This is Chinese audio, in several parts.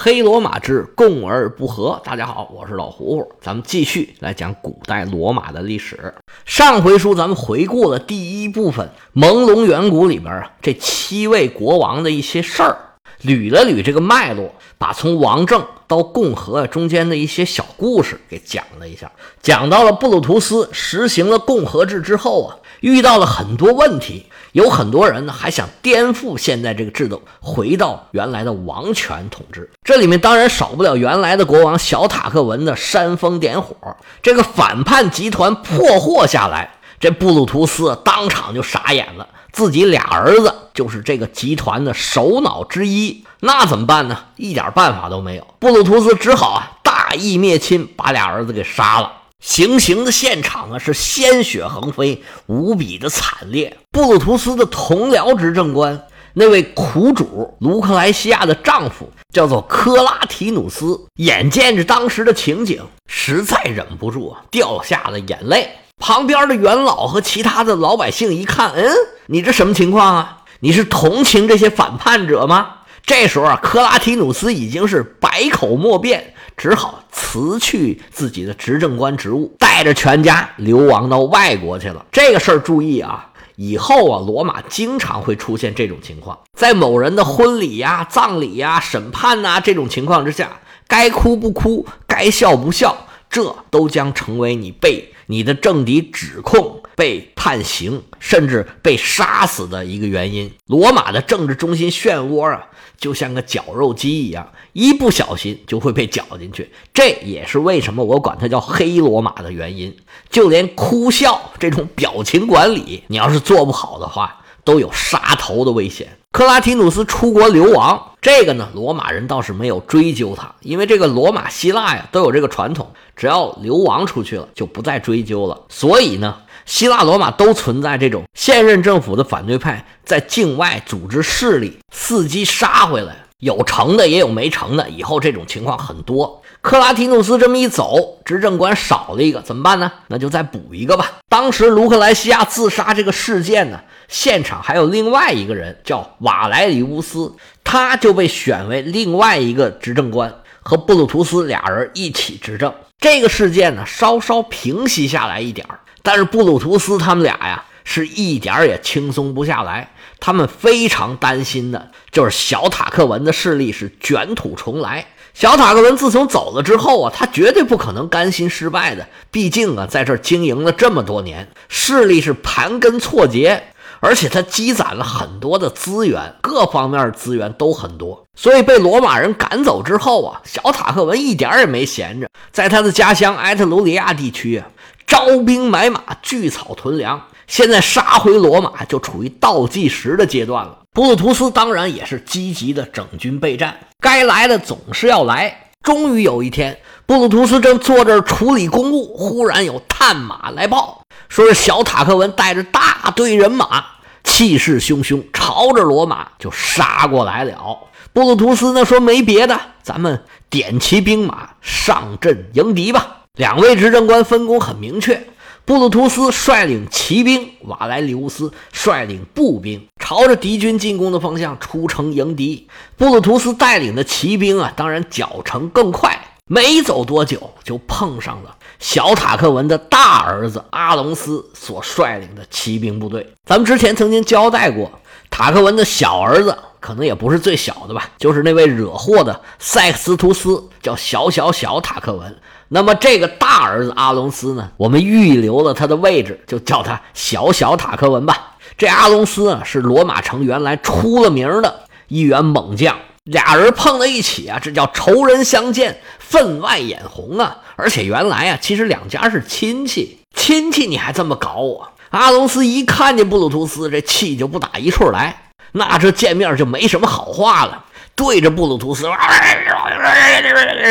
黑罗马之共而不和。大家好，我是老胡胡，咱们继续来讲古代罗马的历史。上回书咱们回顾了第一部分《朦胧远古》里边啊，这七位国王的一些事儿，捋了捋这个脉络，把从王政到共和中间的一些小故事给讲了一下。讲到了布鲁图斯实行了共和制之后啊，遇到了很多问题。有很多人呢，还想颠覆现在这个制度，回到原来的王权统治。这里面当然少不了原来的国王小塔克文的煽风点火。这个反叛集团破获下来，这布鲁图斯当场就傻眼了，自己俩儿子就是这个集团的首脑之一，那怎么办呢？一点办法都没有。布鲁图斯只好啊，大义灭亲，把俩儿子给杀了。行刑的现场啊，是鲜血横飞，无比的惨烈。布鲁图斯的同僚执政官，那位苦主卢克莱西亚的丈夫叫做科拉提努斯，眼见着当时的情景，实在忍不住啊，掉下了眼泪。旁边的元老和其他的老百姓一看，嗯，你这什么情况啊？你是同情这些反叛者吗？这时候啊，克拉提努斯已经是百口莫辩。只好辞去自己的执政官职务，带着全家流亡到外国去了。这个事儿注意啊，以后啊，罗马经常会出现这种情况，在某人的婚礼呀、葬礼呀、审判呐这种情况之下，该哭不哭，该笑不笑，这都将成为你被你的政敌指控、被判刑，甚至被杀死的一个原因。罗马的政治中心漩涡啊。就像个绞肉机一样，一不小心就会被绞进去。这也是为什么我管它叫黑罗马的原因。就连哭笑这种表情管理，你要是做不好的话，都有杀头的危险。克拉提努斯出国流亡，这个呢，罗马人倒是没有追究他，因为这个罗马、希腊呀都有这个传统，只要流亡出去了，就不再追究了。所以呢。希腊、罗马都存在这种现任政府的反对派在境外组织势力，伺机杀回来，有成的也有没成的。以后这种情况很多。克拉提努斯这么一走，执政官少了一个，怎么办呢？那就再补一个吧。当时卢克莱西亚自杀这个事件呢，现场还有另外一个人叫瓦莱里乌斯，他就被选为另外一个执政官，和布鲁图斯俩人一起执政。这个事件呢，稍稍平息下来一点儿。但是布鲁图斯他们俩呀，是一点也轻松不下来。他们非常担心的就是小塔克文的势力是卷土重来。小塔克文自从走了之后啊，他绝对不可能甘心失败的。毕竟啊，在这经营了这么多年，势力是盘根错节，而且他积攒了很多的资源，各方面资源都很多。所以被罗马人赶走之后啊，小塔克文一点也没闲着，在他的家乡埃特鲁里亚地区啊。招兵买马，聚草屯粮。现在杀回罗马就处于倒计时的阶段了。布鲁图斯当然也是积极的整军备战，该来的总是要来。终于有一天，布鲁图斯正坐这儿处理公务，忽然有探马来报，说是小塔克文带着大队人马，气势汹汹，朝着罗马就杀过来了。布鲁图斯呢说没别的，咱们点齐兵马上阵迎敌吧。两位执政官分工很明确，布鲁图斯率领骑兵，瓦莱里乌斯率领步兵，朝着敌军进攻的方向出城迎敌。布鲁图斯带领的骑兵啊，当然脚程更快，没走多久就碰上了小塔克文的大儿子阿隆斯所率领的骑兵部队。咱们之前曾经交代过，塔克文的小儿子可能也不是最小的吧，就是那位惹祸的塞克斯图斯，叫小小小塔克文。那么这个大儿子阿隆斯呢，我们预留了他的位置，就叫他小小塔克文吧。这阿隆斯啊，是罗马城原来出了名的一员猛将，俩人碰在一起啊，这叫仇人相见，分外眼红啊。而且原来啊，其实两家是亲戚，亲戚你还这么搞我？阿隆斯一看见布鲁图斯，这气就不打一处来，那这见面就没什么好话了，对着布鲁图斯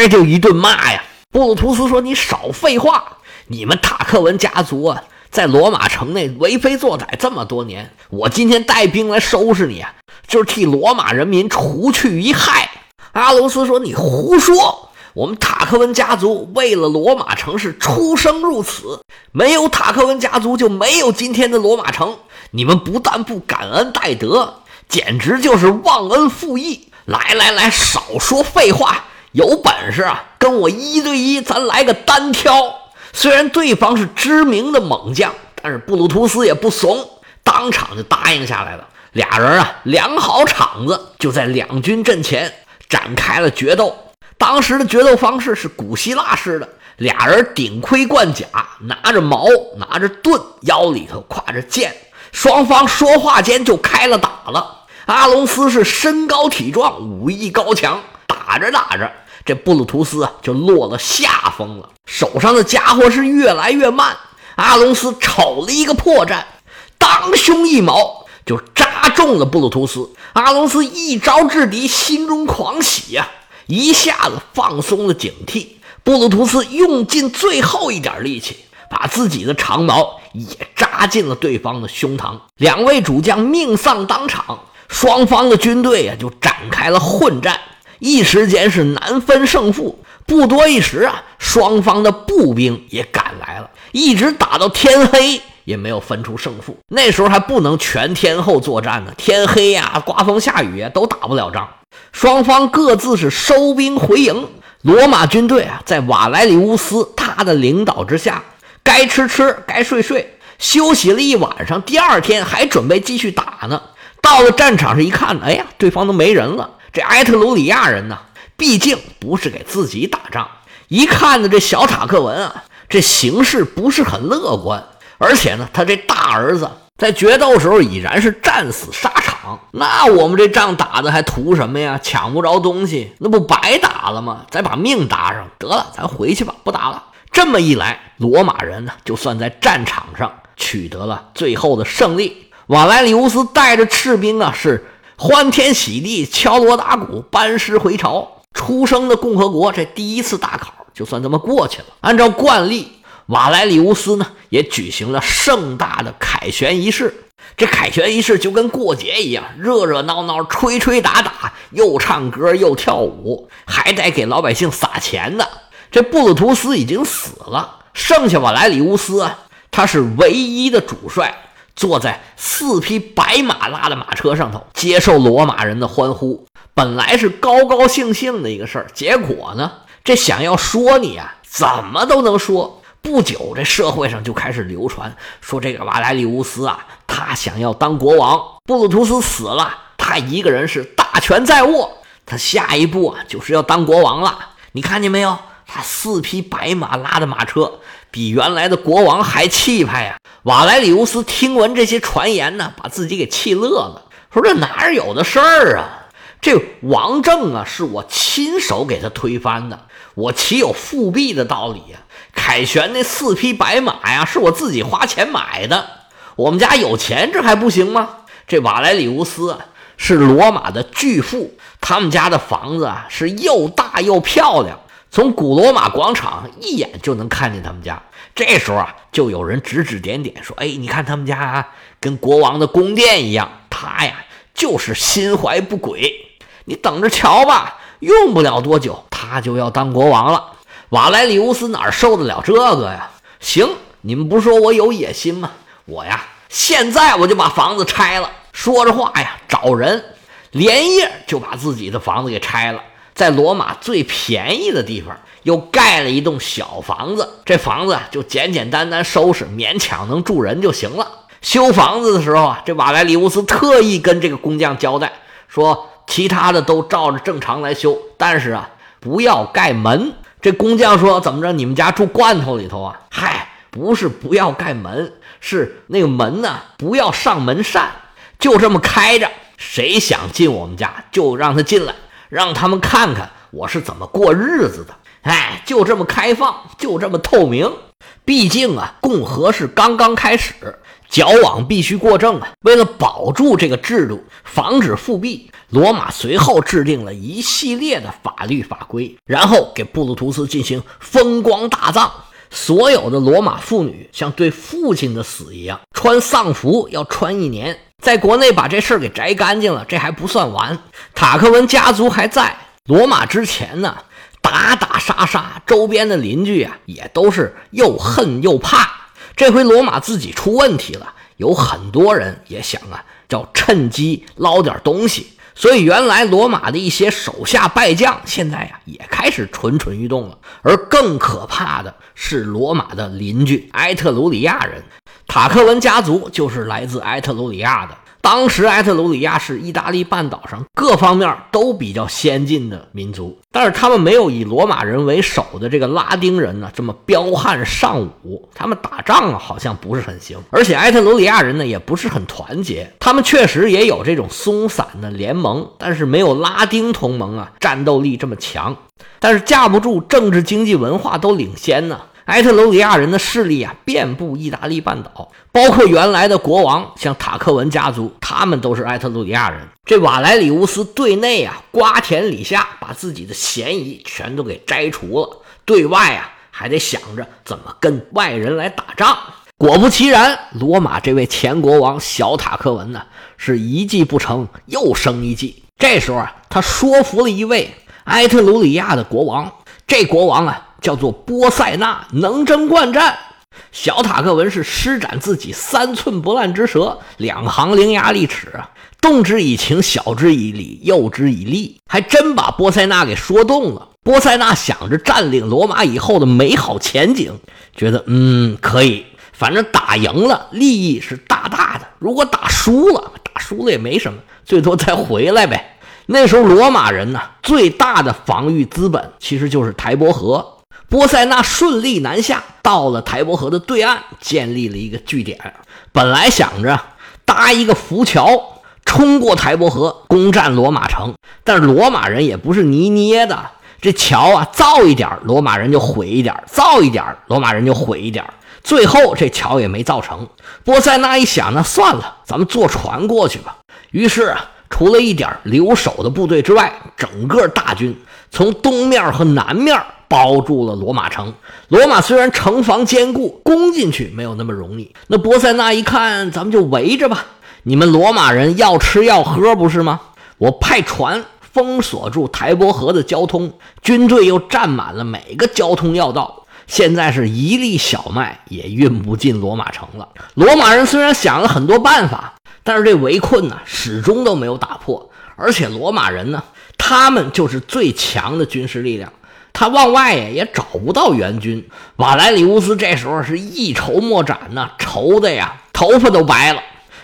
就一顿骂呀。布鲁图斯说：“你少废话！你们塔克文家族啊，在罗马城内为非作歹这么多年，我今天带兵来收拾你啊，就是替罗马人民除去一害。”阿隆斯说：“你胡说！我们塔克文家族为了罗马城是出生入死，没有塔克文家族就没有今天的罗马城。你们不但不感恩戴德，简直就是忘恩负义。”来来来，少说废话，有本事啊，跟我一对一，咱来个单挑。虽然对方是知名的猛将，但是布鲁图斯也不怂，当场就答应下来了。俩人啊，量好场子，就在两军阵前展开了决斗。当时的决斗方式是古希腊式的，俩人顶盔贯甲，拿着矛，拿着盾，腰里头挎着剑，双方说话间就开了打了。阿隆斯是身高体壮，武艺高强，打着打着，这布鲁图斯啊就落了下风了，手上的家伙是越来越慢。阿隆斯瞅了一个破绽，当胸一矛。就扎中了布鲁图斯，阿隆斯一招制敌，心中狂喜呀，一下子放松了警惕。布鲁图斯用尽最后一点力气，把自己的长矛也扎进了对方的胸膛，两位主将命丧当场，双方的军队呀就展开了混战，一时间是难分胜负。不多一时啊，双方的步兵也赶来了，一直打到天黑。也没有分出胜负，那时候还不能全天候作战呢，天黑呀，刮风下雨呀，都打不了仗。双方各自是收兵回营。罗马军队啊，在瓦莱里乌斯他的领导之下，该吃吃，该睡睡，休息了一晚上，第二天还准备继续打呢。到了战场上一看，哎呀，对方都没人了。这埃特鲁里亚人呢，毕竟不是给自己打仗，一看呢，这小塔克文啊，这形势不是很乐观。而且呢，他这大儿子在决斗时候已然是战死沙场，那我们这仗打的还图什么呀？抢不着东西，那不白打了吗？再把命搭上得了，咱回去吧，不打了。这么一来，罗马人呢，就算在战场上取得了最后的胜利。瓦莱里乌斯带着士兵啊，是欢天喜地，敲锣打鼓，班师回朝。出生的共和国这第一次大考就算这么过去了。按照惯例。瓦莱里乌斯呢，也举行了盛大的凯旋仪式。这凯旋仪式就跟过节一样，热热闹闹，吹吹打打，又唱歌又跳舞，还得给老百姓撒钱呢。这布鲁图斯已经死了，剩下瓦莱里乌斯啊，他是唯一的主帅，坐在四匹白马拉的马车上头，接受罗马人的欢呼。本来是高高兴兴的一个事儿，结果呢，这想要说你啊，怎么都能说。不久，这社会上就开始流传说，这个瓦莱里乌斯啊，他想要当国王。布鲁图斯死了，他一个人是大权在握，他下一步啊，就是要当国王了。你看见没有？他四匹白马拉的马车，比原来的国王还气派呀！瓦莱里乌斯听闻这些传言呢，把自己给气乐了，说：“这哪有的事儿啊？这王政啊，是我亲手给他推翻的，我岂有复辟的道理呀？”凯旋那四匹白马呀，是我自己花钱买的。我们家有钱，这还不行吗？这瓦莱里乌斯啊，是罗马的巨富，他们家的房子啊是又大又漂亮，从古罗马广场一眼就能看见他们家。这时候啊，就有人指指点点说：“哎，你看他们家跟国王的宫殿一样，他呀就是心怀不轨。你等着瞧吧，用不了多久，他就要当国王了。”瓦莱里乌斯哪受得了这个呀？行，你们不说我有野心吗？我呀，现在我就把房子拆了。说着话呀，找人连夜就把自己的房子给拆了，在罗马最便宜的地方又盖了一栋小房子。这房子就简简单单收拾，勉强能住人就行了。修房子的时候啊，这瓦莱里乌斯特意跟这个工匠交代说，其他的都照着正常来修，但是啊，不要盖门。这工匠说：“怎么着？你们家住罐头里头啊？嗨，不是，不要盖门，是那个门呢，不要上门扇，就这么开着。谁想进我们家，就让他进来，让他们看看我是怎么过日子的。哎，就这么开放，就这么透明。毕竟啊，共和是刚刚开始。”矫枉必须过正啊！为了保住这个制度，防止复辟，罗马随后制定了一系列的法律法规，然后给布鲁图斯进行风光大葬。所有的罗马妇女像对父亲的死一样，穿丧服要穿一年。在国内把这事儿给摘干净了，这还不算完。塔克文家族还在罗马之前呢，打打杀杀，周边的邻居啊也都是又恨又怕。这回罗马自己出问题了，有很多人也想啊，叫趁机捞点东西，所以原来罗马的一些手下败将，现在呀也开始蠢蠢欲动了。而更可怕的是，罗马的邻居埃特鲁里亚人，塔克文家族就是来自埃特鲁里亚的。当时埃特鲁里亚是意大利半岛上各方面都比较先进的民族，但是他们没有以罗马人为首的这个拉丁人呢这么彪悍尚武，他们打仗啊好像不是很行，而且埃特鲁里亚人呢也不是很团结，他们确实也有这种松散的联盟，但是没有拉丁同盟啊战斗力这么强，但是架不住政治经济文化都领先呢。埃特鲁里亚人的势力啊，遍布意大利半岛，包括原来的国王，像塔克文家族，他们都是埃特鲁里亚人。这瓦莱里乌斯对内啊，瓜田李下，把自己的嫌疑全都给摘除了；对外啊，还得想着怎么跟外人来打仗。果不其然，罗马这位前国王小塔克文呢，是一计不成又生一计。这时候啊，他说服了一位埃特鲁里亚的国王，这国王啊。叫做波塞纳，能征惯战。小塔克文是施展自己三寸不烂之舌，两行伶牙俐齿啊，动之以情，晓之以理，诱之以利，还真把波塞纳给说动了。波塞纳想着占领罗马以后的美好前景，觉得嗯可以，反正打赢了利益是大大的，如果打输了，打输了也没什么，最多再回来呗。那时候罗马人呢，最大的防御资本其实就是台伯河。波塞纳顺利南下，到了台伯河的对岸，建立了一个据点。本来想着搭一个浮桥，冲过台伯河，攻占罗马城。但是罗马人也不是泥捏的，这桥啊，造一点，罗马人就毁一点；造一点，罗马人就毁一点。最后这桥也没造成。波塞纳一想，那算了，咱们坐船过去吧。于是啊，除了一点留守的部队之外，整个大军从东面和南面。包住了罗马城。罗马虽然城防坚固，攻进去没有那么容易。那波塞纳一看，咱们就围着吧。你们罗马人要吃要喝不是吗？我派船封锁住台伯河的交通，军队又占满了每个交通要道。现在是一粒小麦也运不进罗马城了。罗马人虽然想了很多办法，但是这围困呢，始终都没有打破。而且罗马人呢，他们就是最强的军事力量。他往外呀也找不到援军，瓦莱里乌斯这时候是一筹莫展呐，愁的呀头发都白了。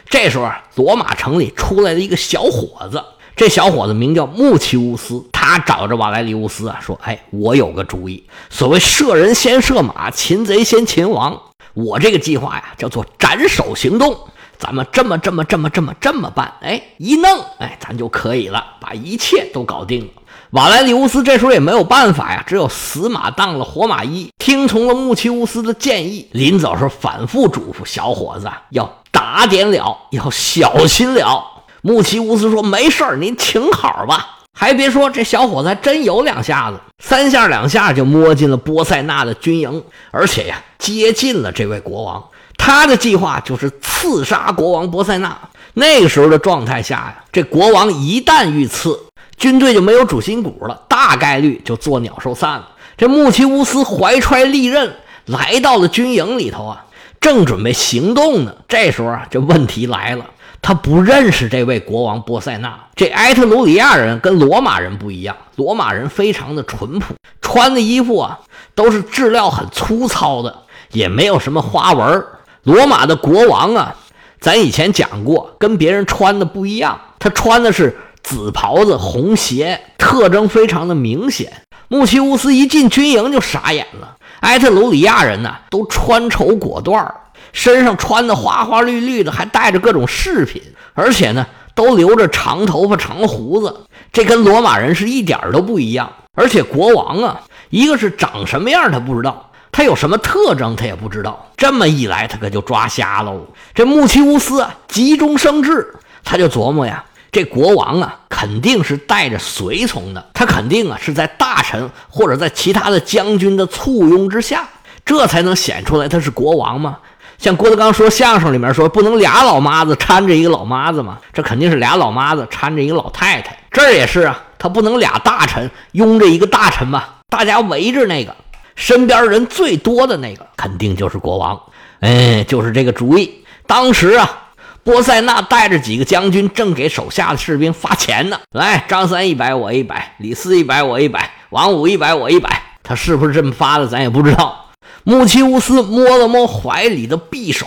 这时候罗马城里出来了一个小伙子，这小伙子名叫穆奇乌斯，他找着瓦莱里乌斯啊说：“哎，我有个主意，所谓射人先射马，擒贼先擒王。我这个计划呀叫做斩首行动，咱们这么这么这么这么这么办，哎，一弄，哎，咱就可以了，把一切都搞定了。”瓦莱里乌斯这时候也没有办法呀，只有死马当了活马医，听从了穆奇乌斯的建议。临走时反复嘱咐小伙子要打点了，要小心了。穆奇乌斯说：“没事儿，您请好吧。”还别说，这小伙子还真有两下子，三下两下就摸进了波塞纳的军营，而且呀，接近了这位国王。他的计划就是刺杀国王波塞纳。那个时候的状态下呀，这国王一旦遇刺，军队就没有主心骨了，大概率就作鸟兽散了。这穆奇乌斯怀揣利刃来到了军营里头啊，正准备行动呢。这时候啊，这问题来了，他不认识这位国王波塞纳。这埃特鲁里亚人跟罗马人不一样，罗马人非常的淳朴，穿的衣服啊都是质料很粗糙的，也没有什么花纹。罗马的国王啊。咱以前讲过，跟别人穿的不一样，他穿的是紫袍子、红鞋，特征非常的明显。穆奇乌斯一进军营就傻眼了，埃特鲁里亚人呢都穿绸裹缎身上穿的花花绿绿的，还带着各种饰品，而且呢都留着长头发、长胡子，这跟罗马人是一点都不一样。而且国王啊，一个是长什么样他不知道。他有什么特征，他也不知道。这么一来，他可就抓瞎喽。这穆奇乌斯啊，急中生智，他就琢磨呀，这国王啊，肯定是带着随从的，他肯定啊是在大臣或者在其他的将军的簇拥之下，这才能显出来他是国王嘛。像郭德纲说相声里面说，不能俩老妈子搀着一个老妈子嘛，这肯定是俩老妈子搀着一个老太太。这儿也是啊，他不能俩大臣拥着一个大臣吧，大家围着那个。身边人最多的那个肯定就是国王，哎，就是这个主意。当时啊，波塞纳带着几个将军正给手下的士兵发钱呢。来，张三一百，我一百；李四一百，我一百；王五一百，我一百。他是不是这么发的，咱也不知道。穆奇乌斯摸了摸怀里的匕首，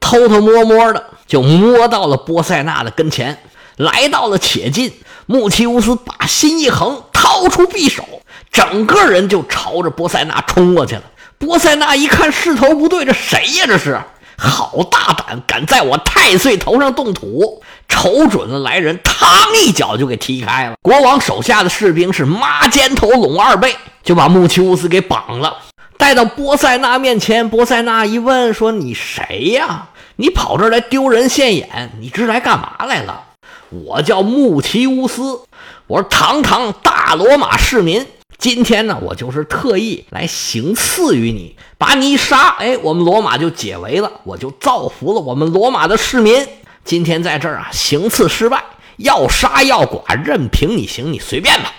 偷偷摸摸的就摸到了波塞纳的跟前，来到了且近。穆奇乌斯把心一横，掏出匕首，整个人就朝着波塞纳冲过去了。波塞纳一看势头不对，这谁呀？这是。好大胆，敢在我太岁头上动土！瞅准了来人，嘡一脚就给踢开了。国王手下的士兵是妈肩头拢二背，就把穆奇乌斯给绑了，带到波塞纳面前。波塞纳一问说：“你谁呀？你跑这儿来丢人现眼？你这是来干嘛来了？”我叫穆奇乌斯，我是堂堂大罗马市民。今天呢，我就是特意来行刺于你，把你一杀，哎，我们罗马就解围了，我就造福了我们罗马的市民。今天在这儿啊，行刺失败，要杀要剐，任凭你行，你随便吧。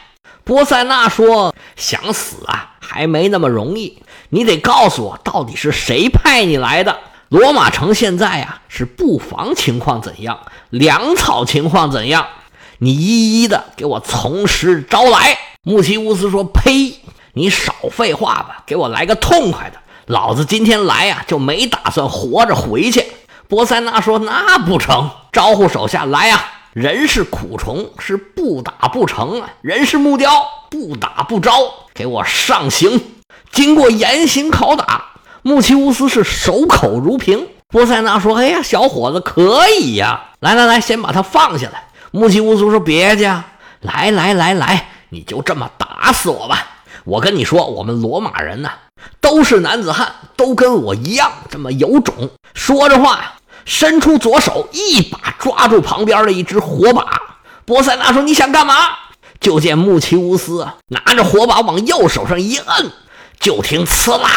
波塞纳说：“想死啊，还没那么容易，你得告诉我，到底是谁派你来的？罗马城现在呀，是布防情况怎样，粮草情况怎样？你一一的给我从实招来。”穆奇乌斯说：“呸！你少废话吧，给我来个痛快的。老子今天来呀，就没打算活着回去。”波塞纳说：“那不成，招呼手下来呀！人是苦虫，是不打不成啊；人是木雕，不打不招。给我上刑！”经过严刑拷打，穆奇乌斯是守口如瓶。波塞纳说：“哎呀，小伙子可以呀！来来来，先把他放下来。”穆奇乌斯说：“别介，来来来来。”你就这么打死我吧！我跟你说，我们罗马人呢，都是男子汉，都跟我一样这么有种。说着话，伸出左手，一把抓住旁边的一只火把。波塞纳说：“你想干嘛？”就见穆奇乌斯拿着火把往右手上一摁，就听“呲啦”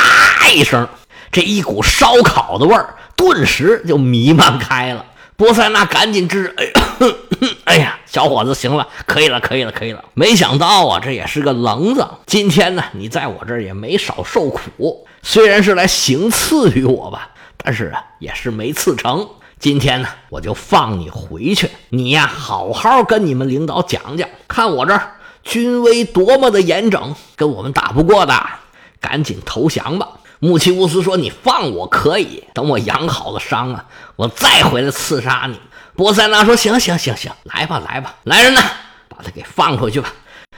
一声，这一股烧烤的味儿顿时就弥漫开了。波塞纳赶紧支，哎，哎呀，小伙子，行了，可以了，可以了，可以了。没想到啊，这也是个棱子。今天呢，你在我这儿也没少受苦，虽然是来行刺于我吧，但是啊，也是没刺成。今天呢，我就放你回去。你呀，好好跟你们领导讲讲，看我这儿军威多么的严整，跟我们打不过的，赶紧投降吧。穆奇乌斯说：“你放我可以，等我养好了伤啊，我再回来刺杀你。”波塞纳说：“行行行行，来吧来吧，来人呐，把他给放回去吧。”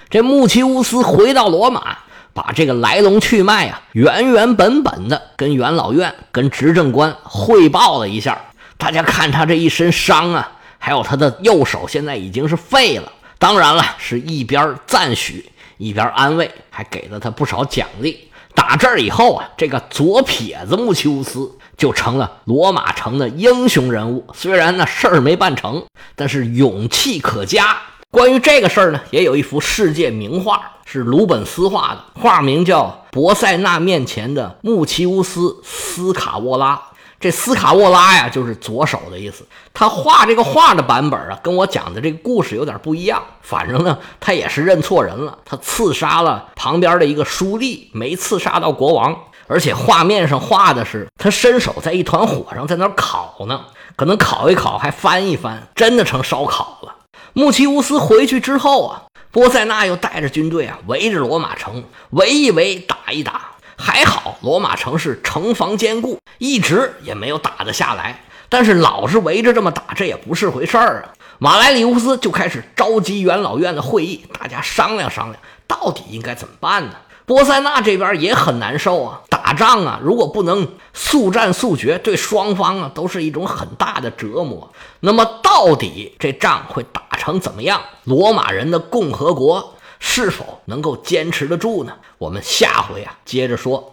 这穆奇乌斯回到罗马，把这个来龙去脉啊，原原本本的跟元老院、跟执政官汇报了一下。大家看他这一身伤啊，还有他的右手现在已经是废了，当然了，是一边赞许一边安慰，还给了他不少奖励。打这儿以后啊，这个左撇子穆奇乌斯就成了罗马城的英雄人物。虽然呢事儿没办成，但是勇气可嘉。关于这个事儿呢，也有一幅世界名画，是鲁本斯画的，画名叫《博塞纳面前的穆奇乌斯斯卡沃拉》。这斯卡沃拉呀，就是左手的意思。他画这个画的版本啊，跟我讲的这个故事有点不一样。反正呢，他也是认错人了。他刺杀了旁边的一个书吏，没刺杀到国王。而且画面上画的是他伸手在一团火上在那烤呢，可能烤一烤还翻一翻，真的成烧烤了。穆奇乌斯回去之后啊，波塞纳又带着军队啊，围着罗马城围一围，打一打。还好，罗马城是城防坚固，一直也没有打得下来。但是老是围着这么打，这也不是回事儿啊。马莱里乌斯就开始召集元老院的会议，大家商量商量，到底应该怎么办呢？波塞纳这边也很难受啊，打仗啊，如果不能速战速决，对双方啊都是一种很大的折磨。那么，到底这仗会打成怎么样？罗马人的共和国？是否能够坚持得住呢？我们下回啊接着说。